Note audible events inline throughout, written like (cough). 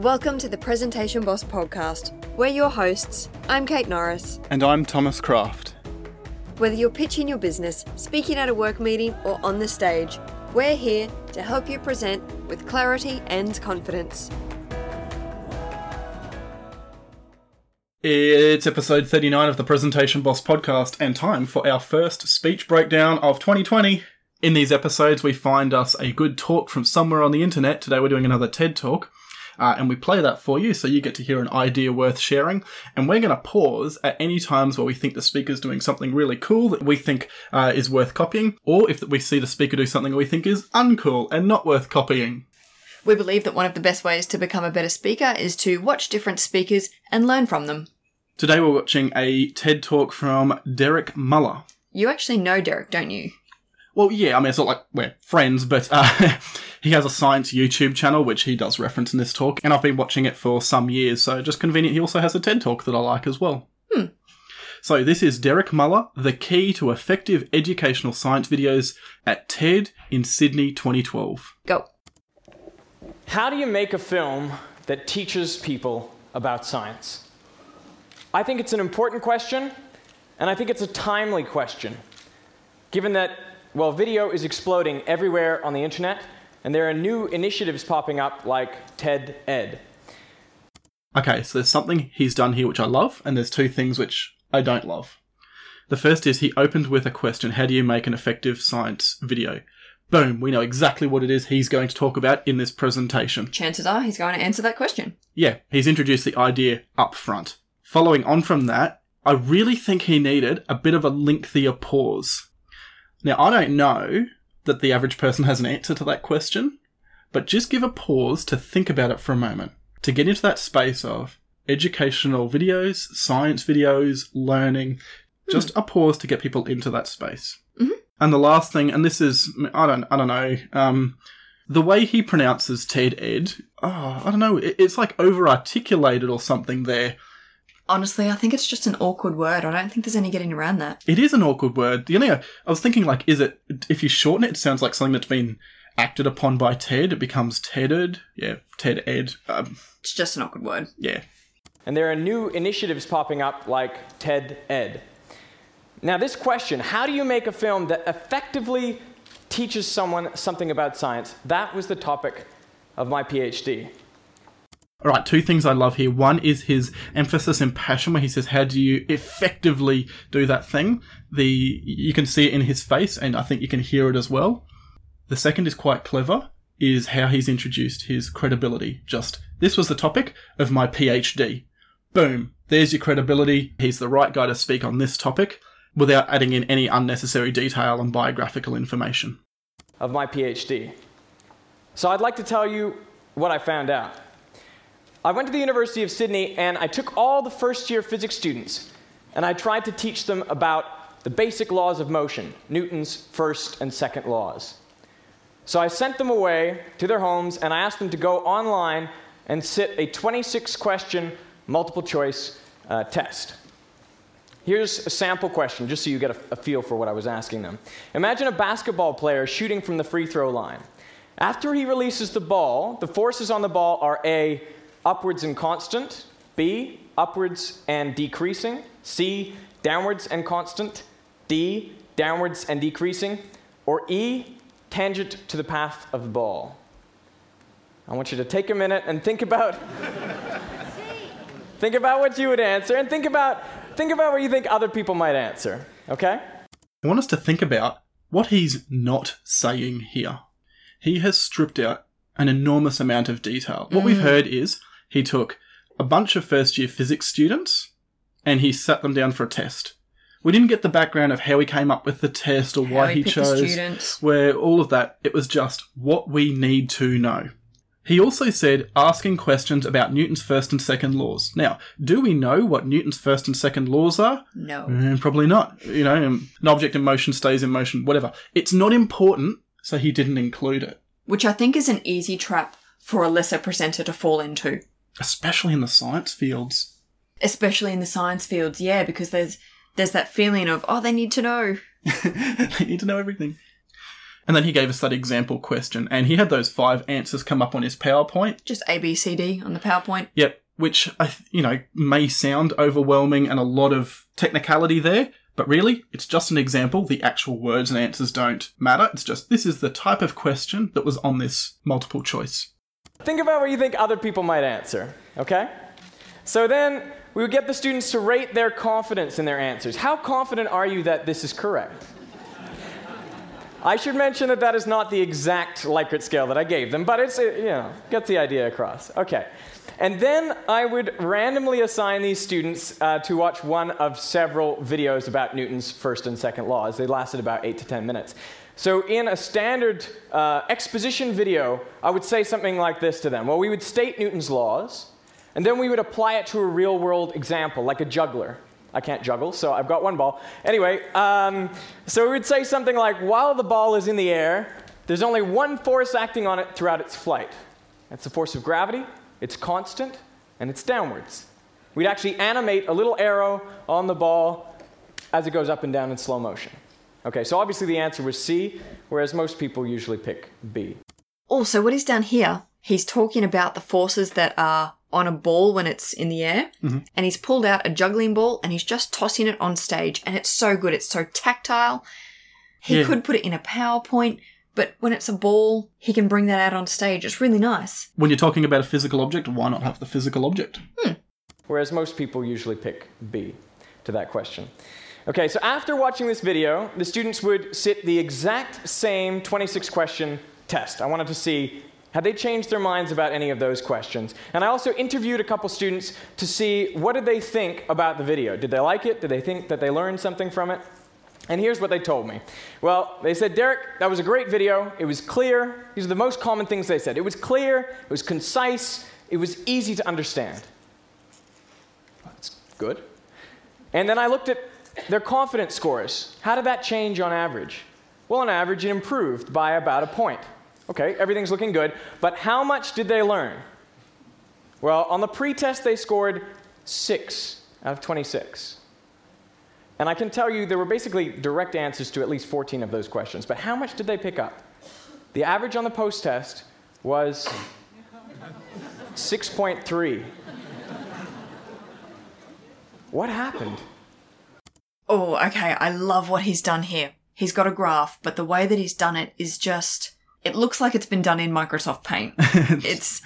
Welcome to the Presentation Boss podcast. We're your hosts. I'm Kate Norris. And I'm Thomas Craft. Whether you're pitching your business, speaking at a work meeting, or on the stage, we're here to help you present with clarity and confidence. It's episode 39 of the Presentation Boss podcast and time for our first speech breakdown of 2020. In these episodes, we find us a good talk from somewhere on the internet. Today, we're doing another TED talk. Uh, and we play that for you so you get to hear an idea worth sharing. And we're going to pause at any times where we think the speaker's doing something really cool that we think uh, is worth copying, or if we see the speaker do something we think is uncool and not worth copying. We believe that one of the best ways to become a better speaker is to watch different speakers and learn from them. Today, we're watching a TED talk from Derek Muller. You actually know Derek, don't you? Well, yeah, I mean, it's not like we're friends, but uh, (laughs) he has a science YouTube channel, which he does reference in this talk, and I've been watching it for some years, so just convenient he also has a TED talk that I like as well. Hmm. So this is Derek Muller, the key to effective educational science videos at TED in Sydney 2012. Go. How do you make a film that teaches people about science? I think it's an important question, and I think it's a timely question, given that well, video is exploding everywhere on the internet, and there are new initiatives popping up like TED Ed. Okay, so there's something he's done here which I love, and there's two things which I don't love. The first is he opened with a question How do you make an effective science video? Boom, we know exactly what it is he's going to talk about in this presentation. Chances are he's going to answer that question. Yeah, he's introduced the idea up front. Following on from that, I really think he needed a bit of a lengthier pause. Now, I don't know that the average person has an answer to that question, but just give a pause to think about it for a moment, to get into that space of educational videos, science videos, learning, just a pause to get people into that space. Mhm. And the last thing, and this is, I don't, I don't know, um, the way he pronounces TED Ed, oh, I don't know, it, it's like over articulated or something there. Honestly, I think it's just an awkward word. I don't think there's any getting around that. It is an awkward word. The only I was thinking like, is it if you shorten it, it sounds like something that's been acted upon by Ted. It becomes Tedded. Yeah, Ted Ed. Um, It's just an awkward word. yeah. And there are new initiatives popping up like TED Ed. Now, this question how do you make a film that effectively teaches someone something about science? That was the topic of my PhD. All right, two things I love here. One is his emphasis and passion, where he says, "How do you effectively do that thing?" The you can see it in his face, and I think you can hear it as well. The second is quite clever, is how he's introduced his credibility. Just this was the topic of my PhD. Boom, there's your credibility. He's the right guy to speak on this topic without adding in any unnecessary detail and biographical information. of my PhD. So I'd like to tell you what I found out. I went to the University of Sydney and I took all the first year physics students and I tried to teach them about the basic laws of motion, Newton's first and second laws. So I sent them away to their homes and I asked them to go online and sit a 26 question multiple choice uh, test. Here's a sample question, just so you get a, a, feel for what I was asking them. Imagine a basketball player shooting from the free throw line. After he releases the ball, the forces on the ball are A, upwards and constant, B, upwards and decreasing, C, downwards and constant, D, downwards and decreasing, or E, tangent to the path of the ball. I want you to take a minute and think about (laughs) think about what you would answer and think about think about what you think other people might answer, okay? I want us to think about what he's not saying here. He has stripped out an enormous amount of detail. What we've mm. heard is he took a bunch of first year physics students and he sat them down for a test. We didn't get the background of how he came up with the test or why he he chose where all of that it was just what we need to know. He also said asking questions about Newton's first and second laws. Now, do we know what Newton's first and second laws are? No. Mm, probably not. You know, um, an object in motion stays in motion, whatever. It's not important, so he didn't include it, Which I think is an easy trap for a lesser presenter to fall into. Especially in the science fields. Especially in the science fields, yeah, because there's there's that feeling of, oh, they need to know. (laughs) they need to know everything. And then he gave us that example question, and he had those five answers come up on his PowerPoint. Just A, B, C, D on the PowerPoint. Yep, which I, you know, may sound overwhelming and a lot of technicality there, but really, it's just an example. The actual words and answers don't matter. It's just this is the type of question that was on this multiple choice. Think about what you think other people might answer, okay? So then we would get the students to rate their confidence in their answers. How confident are you that this is correct? I should mention that that is not the exact Likert scale that I gave them, but it's, you know, gets the idea across. Okay. And then I would randomly assign these students uh, to watch one of several videos about Newton's first and second laws. They lasted about eight to 10 minutes. So, in a standard uh, exposition video, I would say something like this to them. Well, we would state Newton's laws, and then we would apply it to a real world example, like a juggler. I can't juggle, so I've got one ball. Anyway, um, so we would say something like while the ball is in the air, there's only one force acting on it throughout its flight. That's the force of gravity, it's constant, and it's downwards. We'd actually animate a little arrow on the ball as it goes up and down in slow motion. Okay, so obviously the answer was C, whereas most people usually pick B. Also, what he's done here, he's talking about the forces that are on a ball when it's in the air, mm-hmm. and he's pulled out a juggling ball and he's just tossing it on stage, and it's so good. It's so tactile. He Yeah. could put it in a PowerPoint, but when it's a ball, he can bring that out on stage. It's really nice. When you're talking about a physical object, why not have the physical object? Hmm. whereas most people usually pick B to that question. Okay, so after watching this video, the students would sit the exact same 26 question test. I wanted to see had they changed their minds about any of those questions. And I also interviewed a couple students to see what did they think about the video. Did they like it? Did they think that they learned something from it? And here's what they told me. Well, they said, Derek, that was a great video. It was clear. These are the most common things they said. It was clear, it was concise, it was easy to understand. That's good. And then I looked at their confidence scores. How did that change on average? Well, on average, it improved by about a point. Okay, everything's looking good. But how much did they learn? Well, on the pretest, they scored 6 out of 26. And I can tell you there were basically direct answers to at least 14 of those questions. But how much did they pick up? The average on the post test was 6.3. What happened? Oh, okay. I love what he's done here. He's got a graph, but the way that he's done it is just it looks like it's been done in Microsoft Paint. (laughs) it's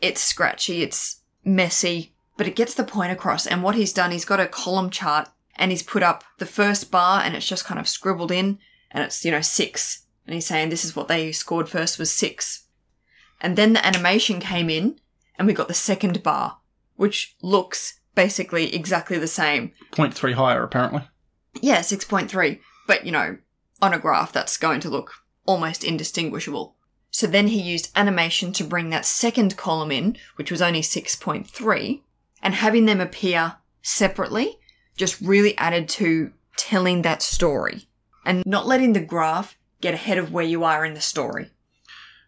it's scratchy, it's messy, but it gets the point across. And what he's done, he's got a column chart and he's put up the first bar and it's just kind of scribbled in and it's, you know, 6. And he's saying this is what they scored first was 6. And then the animation came in and we got the second bar, which looks basically exactly the same. 0.3 higher, apparently. Yeah, 6.3. But, you know, on a graph, that's going to look almost indistinguishable. So then he used animation to bring that second column in, which was only 6.3, and having them appear separately just really added to telling that story and not letting the graph get ahead of where you are in the story.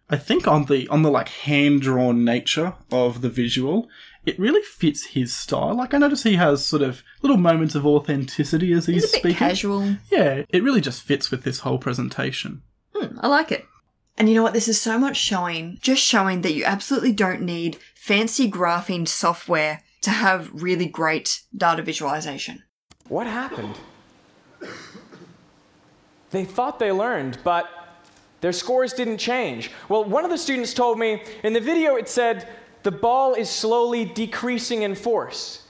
I think on the on the like hand drawn nature of the visual, it really fits his style. Like I notice he has sort of little moments of authenticity as he's It's a bit speaking. casual. Yeah, it really just fits with this whole presentation. Hmm, I like it. And you know what? This is so much showing, just showing that you absolutely don't need fancy graphing software to have really great data visualization. What happened? They thought they learned, but their scores didn't change. Well, one of the students told me in the video it said the ball is slowly decreasing in force.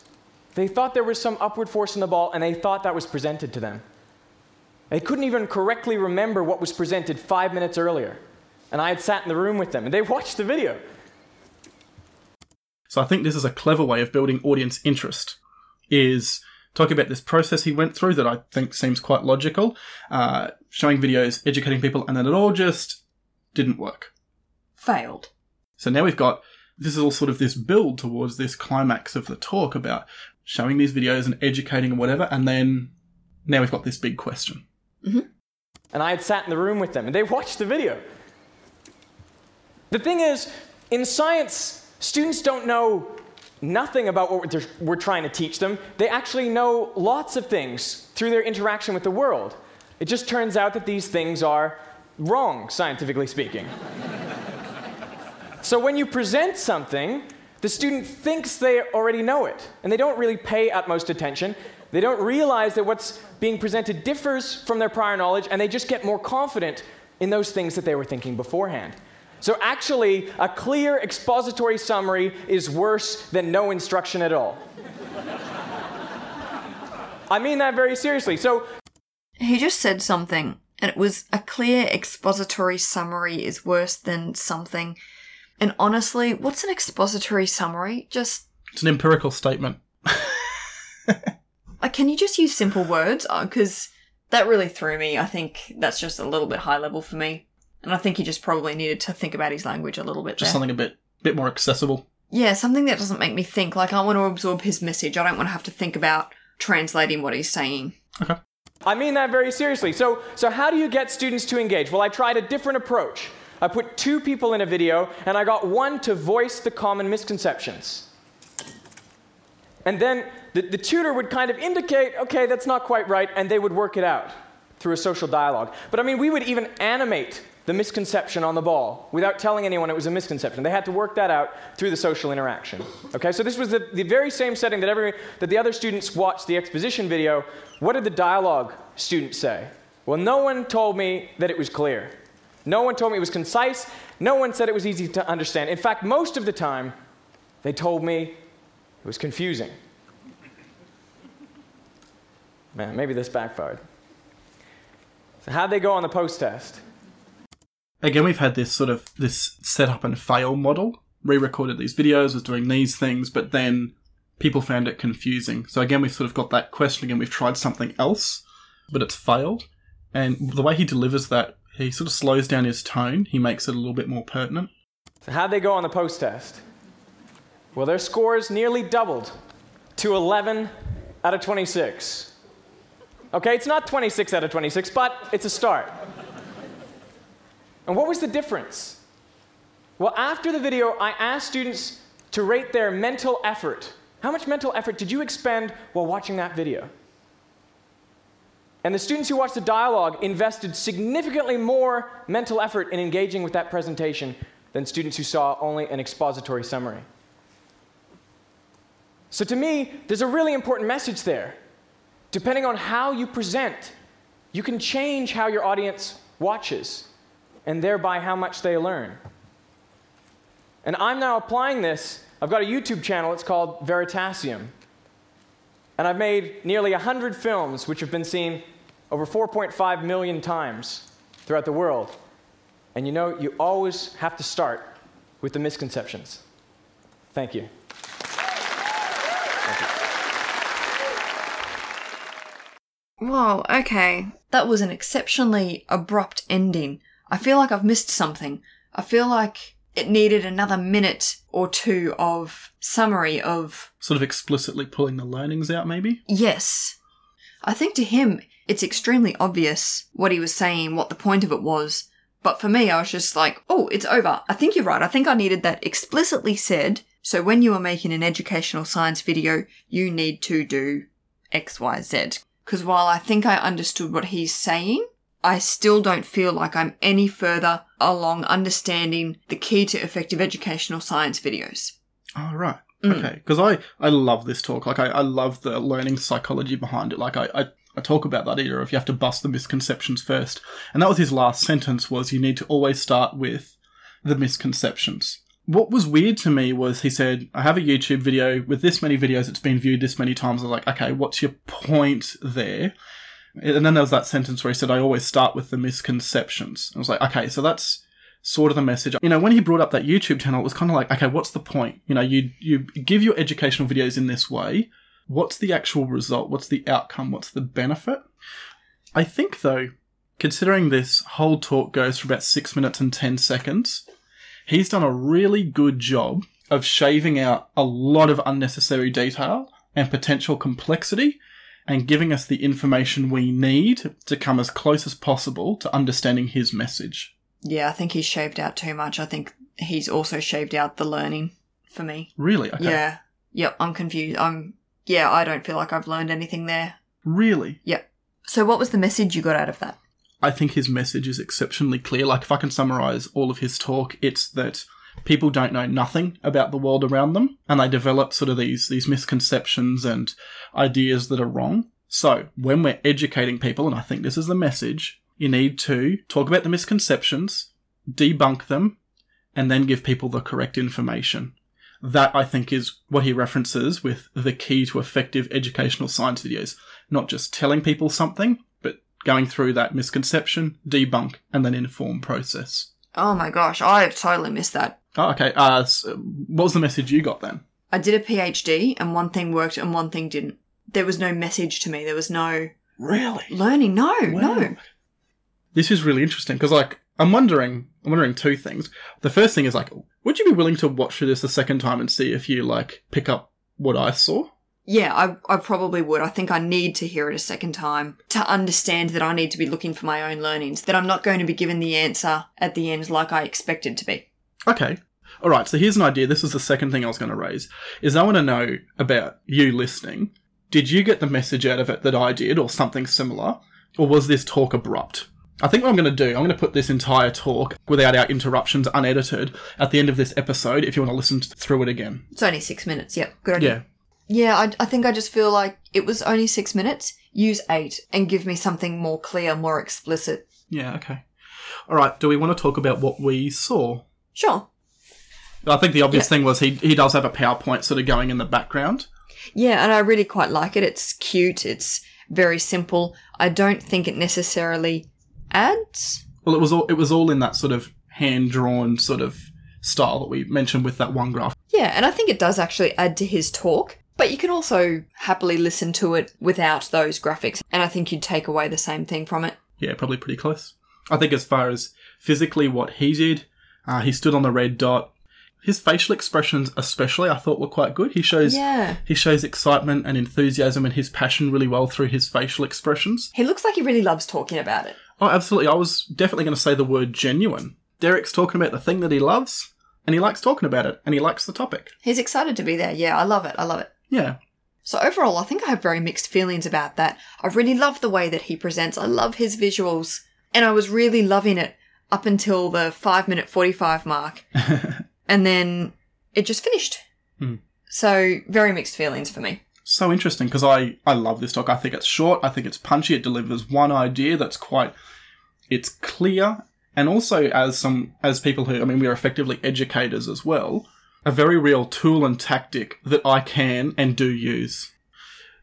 They thought there was some upward force in the ball and they thought that was presented to them. They couldn't even correctly remember what was presented five minutes earlier. And I had sat in the room with them and they watched the video. So I think this is a clever way of building audience interest. Is talking about this process he went through that I think seems quite logical, uh, showing videos, educating people, and then it all just didn't work. Failed. So now we've got this is all sort of this build towards this climax of the talk about showing these videos and educating and whatever, and then now we've got this big question. Mm-hmm. and I had sat in the room with them, and they watched the video. The thing is, in science, students don't know nothing about what we're, we're trying to teach them. They actually know lots of things through their interaction with the world. It just turns out that these things are wrong, scientifically speaking. (laughs) so when you present something, the student thinks they already know it, and they don't really pay utmost attention. They don't realize that what's being presented differs from their prior knowledge, and they just get more confident in those things that they were thinking beforehand. So, actually, a clear expository summary is worse than no instruction at all. I mean that very seriously. So, He just said something, and it was a clear expository summary is worse than something. And honestly, what's an expository summary? Just It's an empirical statement. like, can you just use simple words? Oh, because that really threw me. I think that's just a little bit high level for me, and I think he just probably needed to think about his language a little bit. Just there. something a bit bit more accessible. Yeah, something that doesn't make me think. Like, I want to absorb his message. I don't want to have to think about translating what he's saying. Okay. I mean that very seriously. So, so how do you get students to engage? Well, I tried a different approach. I put two people in a video, and I got one to voice the common misconceptions. And then the, the tutor would kind of indicate, okay, that's not quite right, and they would work it out through a social dialogue. But I mean, we would even animate the misconception on the ball without telling anyone it was a misconception. They had to work that out through the social interaction. Okay, so this was the, the very same setting that, every, that the other students watched the exposition video. What did the dialogue students say? Well, no one told me that it was clear. No one told me it was concise. No one said it was easy to understand. In fact, most of the time, they told me it was confusing. Man, maybe this backfired. So, how'd they go on the post test? Again, we've had this sort of this setup and fail model. Re-recorded these videos, was doing these things, but then people found it confusing. So again, we've sort of got that question again. We've tried something else, but it's failed. And the way he delivers that, he sort of slows down his tone. He makes it a little bit more pertinent. So, how'd they go on the post test? Well, their scores nearly doubled to 11 out of 26. Okay, it's not 26 out of 26, but it's a start. And what was the difference? Well, after the video, I asked students to rate their mental effort. How much mental effort did you expend while watching that video? And the students who watched the dialogue invested significantly more mental effort in engaging with that presentation than students who saw only an expository summary. So, to me, there's a really important message there. Depending on how you present, you can change how your audience watches and thereby how much they learn. And I'm now applying this. I've got a YouTube channel, it's called Veritasium. And I've made nearly 100 films which have been seen over 4.5 million times throughout the world. And you know, you always have to start with the misconceptions. Thank you. Whoa, okay. That was an exceptionally abrupt ending. I feel like I've missed something. I feel like it needed another minute or two of summary of Sort of explicitly pulling the learnings out, maybe. yes. I think to him, it's extremely obvious what he was saying, what the point of it was. But for me, I was just like, oh, it's over. I think you're right. I think I needed that explicitly said. So when you are making an educational science video, you need to do X, Y, Z. Because while I think I understood what he's saying, I still don't feel like I'm any further along understanding the key to effective educational science videos. Oh, right. Mm. Okay. Because I, I love this talk. Like, I, I love the learning psychology behind it. Like, I, I talk about that either if you have to bust the misconceptions first. And that was his last sentence was you need to always start with the misconceptions. What was weird to me was he said, I have a YouTube video with this many videos, it's been viewed this many times. I was like, okay, what's your point there? And then there was that sentence where he said, I always start with the misconceptions. I was like, okay, so that's sort of the message. You know, when he brought up that YouTube channel, it was kind of like, okay, what's the point? You know, you you give your educational videos in this way. What's the actual result? What's the outcome? What's the benefit? I think though, considering this whole talk goes for about six minutes and ten seconds, he's done a really good job of shaving out a lot of unnecessary detail and potential complexity and giving us the information we need to come as close as possible to understanding his message. Yeah, I think he's shaved out too much. I think he's also shaved out the learning for me. Really? Okay. Yeah. Yep, I'm confused. I'm yeah, I don't feel like I've learned anything there. Really? Yeah. So what was the message you got out of that? I think his message is exceptionally clear. Like, if I can summarize all of his talk, it's that people don't know nothing about the world around them and they develop sort of these, these misconceptions and ideas that are wrong. So, when we're educating people, and I think this is the message, you need to talk about the misconceptions, debunk them, and then give people the correct information. That, I think, is what he references with the key to effective educational science videos. Not just telling people something, but going through that misconception, debunk, and then inform process. Oh my gosh, I've totally missed that. Oh, okay. Uh, so what was the message you got then? I did a PhD and one thing worked and one thing didn't. There was no message to me. There was no Really? learning. No, no. This is really interesting because, like, I'm wondering, I'm wondering two things. The first thing is like, would you be willing to watch this a second time and see if you like pick up what I saw? Yeah, I, I probably would. I think I need to hear it a second time to understand that I need to be looking for my own learnings, that I'm not going to be given the answer at the end like I expected to be. Okay. All right. So here's an idea. This is the second thing I was going to raise. Is I want to know about you listening. Did you get the message out of it that I did, or something similar, or was this talk abrupt? I think what I'm going to do, I'm going to put this entire talk without our interruptions, unedited, at the end of this episode. If you want to listen through it again. It's only six minutes. Yep, good idea. Yeah. Yeah, I, I think I just feel like it was only six minutes. Use eight and give me something more clear, more explicit. Yeah. Okay. All right. Do we want to talk about what we saw? Sure. I think the obvious Yeah. thing was he he does have a PowerPoint sort of going in the background. Yeah, and I really quite like it. It's cute. It's very simple. I don't think it necessarily adds. Well, it was all it was all in that sort of hand drawn sort of style that we mentioned with that one graph. Yeah, and I think it does actually add to his talk. But you can also happily listen to it without those graphics, and I think you'd take away the same thing from it. Yeah, probably pretty close. I think as far as physically what he did, uh, he stood on the red dot. His facial expressions, especially, I thought were quite good. He shows Yeah. he shows excitement and enthusiasm and his passion really well through his facial expressions. He looks like he really loves talking about it. Oh, absolutely. I was definitely going to say the word genuine. Derek's talking about the thing that he loves, and he likes talking about it, and he likes the topic. He's excited to be there. Yeah, I love it. I love it. Yeah. So overall, I think I have very mixed feelings about that. I really love the way that he presents. I love his visuals. And I was really loving it up until the 5 minute 45 mark. (laughs) and then it just finished. Hmm. So very mixed feelings for me. So interesting because I, I love this talk. I think it's short. I think it's punchy. It delivers one idea that's quite, it's clear. And also as some, as people who, I mean, we are effectively educators as well, a very real tool and tactic that I can and do use.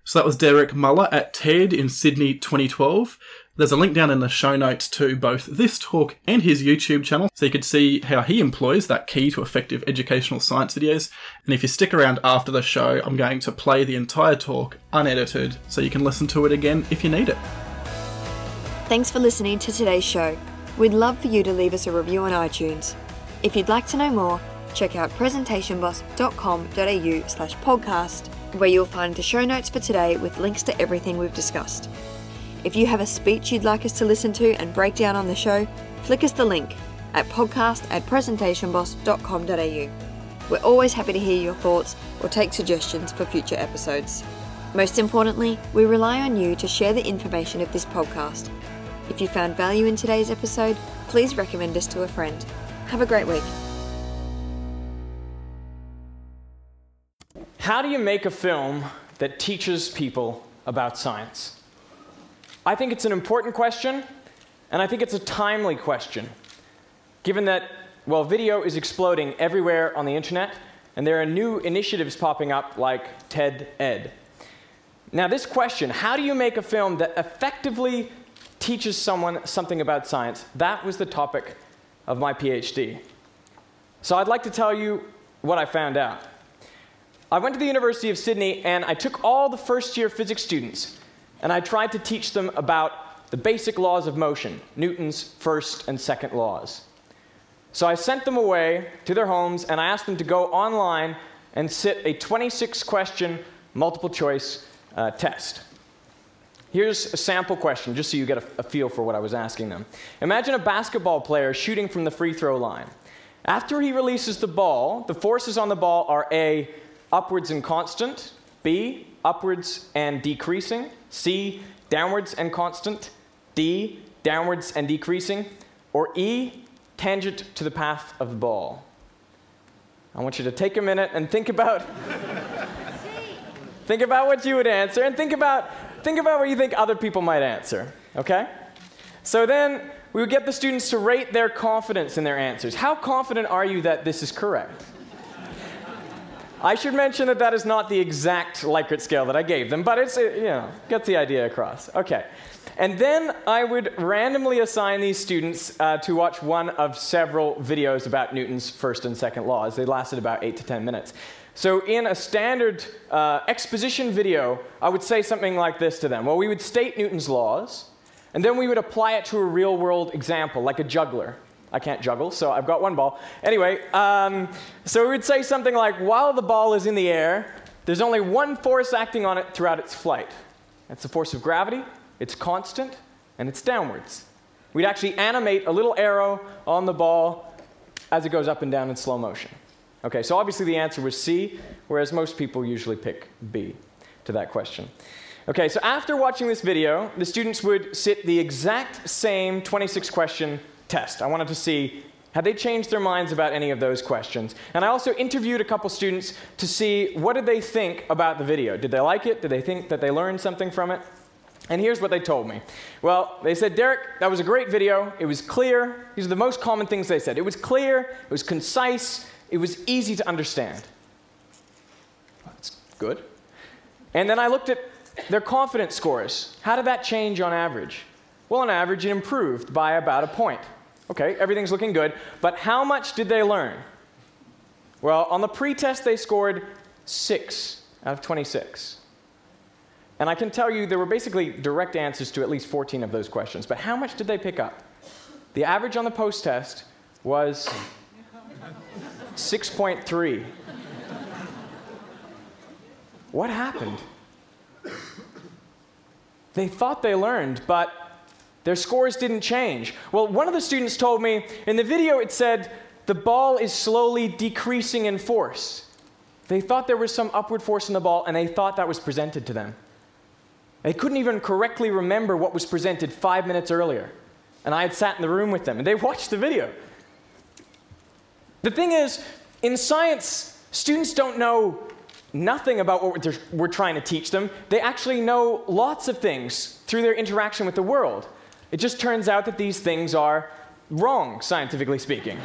So that was Derek Muller at TED in Sydney 2012. There's a link down in the show notes to both this talk and his YouTube channel, so you could see how he employs that key to effective educational science videos. And if you stick around after the show, I'm going to play the entire talk unedited, so you can listen to it again if you need it. Thanks for listening to today's show. We'd love for you to leave us a review on iTunes. If you'd like to know more, check out presentationboss.com.au slash podcast, where you'll find the show notes for today with links to everything we've discussed. If you have a speech you'd like us to listen to and break down on the show, flick us the link at podcast at presentationboss.com.au. We're always happy to hear your thoughts or take suggestions for future episodes. Most importantly, we rely on you to share the information of this podcast. If you found value in today's episode, please recommend us to a friend. Have a great week. How do you make a film that teaches people about science? I think it's an important question, and I think it's a timely question, given that, well, video is exploding everywhere on the internet, and there are new initiatives popping up like TED Ed. Now, this question, how do you make a film that effectively teaches someone something about science? That was the topic of my PhD. So I'd like to tell you what I found out. I went to the University of Sydney and I took all the first year physics students and I tried to teach them about the basic laws of motion, Newton's first and second laws. So I sent them away to their homes and I asked them to go online and sit a 26 question multiple choice uh, test. Here's a sample question, just so you get a, a feel for what I was asking them. Imagine a basketball player shooting from the free throw line. After he releases the ball, the forces on the ball are A, upwards and constant, B, upwards and decreasing, C, downwards and constant, D, downwards and decreasing, or E, tangent to the path of the ball? I want you to take a minute and think about think about what you would answer and think about think about what you think other people might answer, okay? So then we would get the students to rate their confidence in their answers. How confident are you that this is correct? I should mention that that is not the exact Likert scale that I gave them, but it's, you know, gets the idea across. Okay. And then I would randomly assign these students uh, to watch one of several videos about Newton's first and second laws. They lasted about eight to 10 minutes. So, in a standard uh, exposition video, I would say something like this to them. Well, we would state Newton's laws, and then we would apply it to a real world example, like a juggler. I can't juggle, so I've got one ball. Anyway, um, so we would say something like while the ball is in the air, there's only one force acting on it throughout its flight. That's the force of gravity, it's constant, and it's downwards. We'd actually animate a little arrow on the ball as it goes up and down in slow motion. Okay, so obviously the answer was C, whereas most people usually pick B to that question. Okay, so after watching this video, the students would sit the exact same 26 question test. I wanted to see had they changed their minds about any of those questions. And I also interviewed a couple students to see what did they think about the video. Did they like it? Did they think that they learned something from it? And here's what they told me. Well, they said, Derek, that was a great video. It was clear. These are the most common things they said. It was clear, it was concise, it was easy to understand. That's good. And then I looked at their confidence scores. How did that change on average? Well, on average, it improved by about a point. Okay, everything's looking good, but how much did they learn? Well, on the pretest, they scored 6 out of 26. And I can tell you there were basically direct answers to at least 14 of those questions, but how much did they pick up? The average on the post test was 6.3. What happened? They thought they learned, but their scores didn't change. Well, one of the students told me in the video it said the ball is slowly decreasing in force. They thought there was some upward force in the ball and they thought that was presented to them. They couldn't even correctly remember what was presented five minutes earlier. And I had sat in the room with them and they watched the video. The thing is, in science, students don't know nothing about what we're, trying to teach them. They actually know lots of things through their interaction with the world. It just turns out that these things are wrong, scientifically speaking.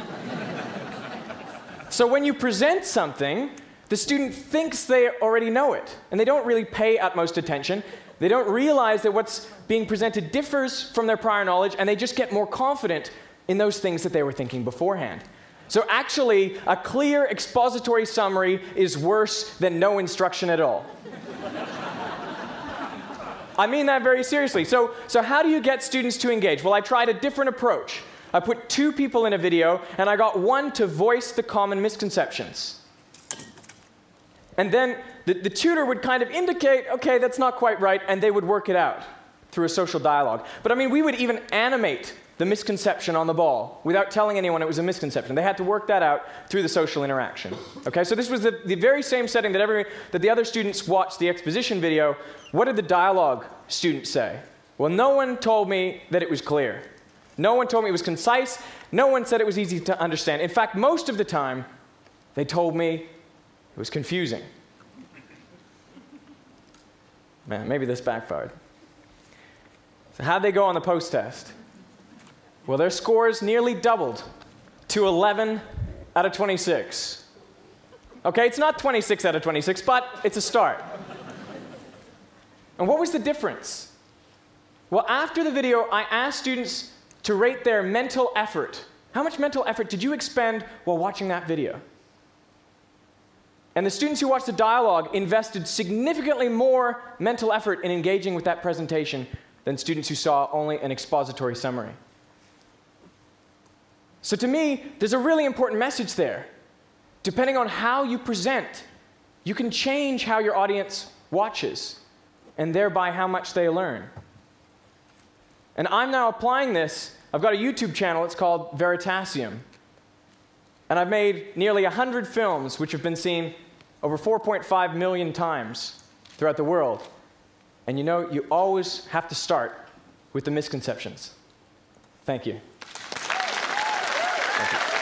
so when you present something, the student thinks they already know it, and they don't really pay utmost attention. They don't realize that what's being presented differs from their prior knowledge, and they just get more confident in those things that they were thinking beforehand. So, actually, a clear expository summary is worse than no instruction at all. I mean that very seriously. So, so, how do you get students to engage? Well, I tried a different approach. I put two people in a video, and I got one to voice the common misconceptions. And then the, the tutor would kind of indicate, okay, that's not quite right, and they would work it out through a social dialogue. But I mean, we would even animate the misconception on the ball without telling anyone it was a misconception. They had to work that out through the social interaction. Okay, so this was the, the very same setting that, every, that the other students watched the exposition video. What did the dialogue students say? Well, no one told me that it was clear. No one told me it was concise. No one said it was easy to understand. In fact, most of the time, they told me it was confusing. Man, maybe this backfired. So, how'd they go on the post test? Well, their scores nearly doubled to 11 out of 26. Okay, it's not 26 out of 26, but it's a start. And what was the difference? Well, after the video, I asked students to rate their mental effort. How much mental effort did you expend while watching that video? And the students who watched the dialogue invested significantly more mental effort in engaging with that presentation than students who saw only an expository summary. So to me, there's a really important message there. Depending on how you present, you can change how your audience watches and thereby how much they learn. And I'm now applying this. I've got a YouTube channel, it's called Veritasium. And I've made nearly 100 films which have been seen over 4.5 million times throughout the world. And you know, you always have to start with the misconceptions. Thank you. Thank you.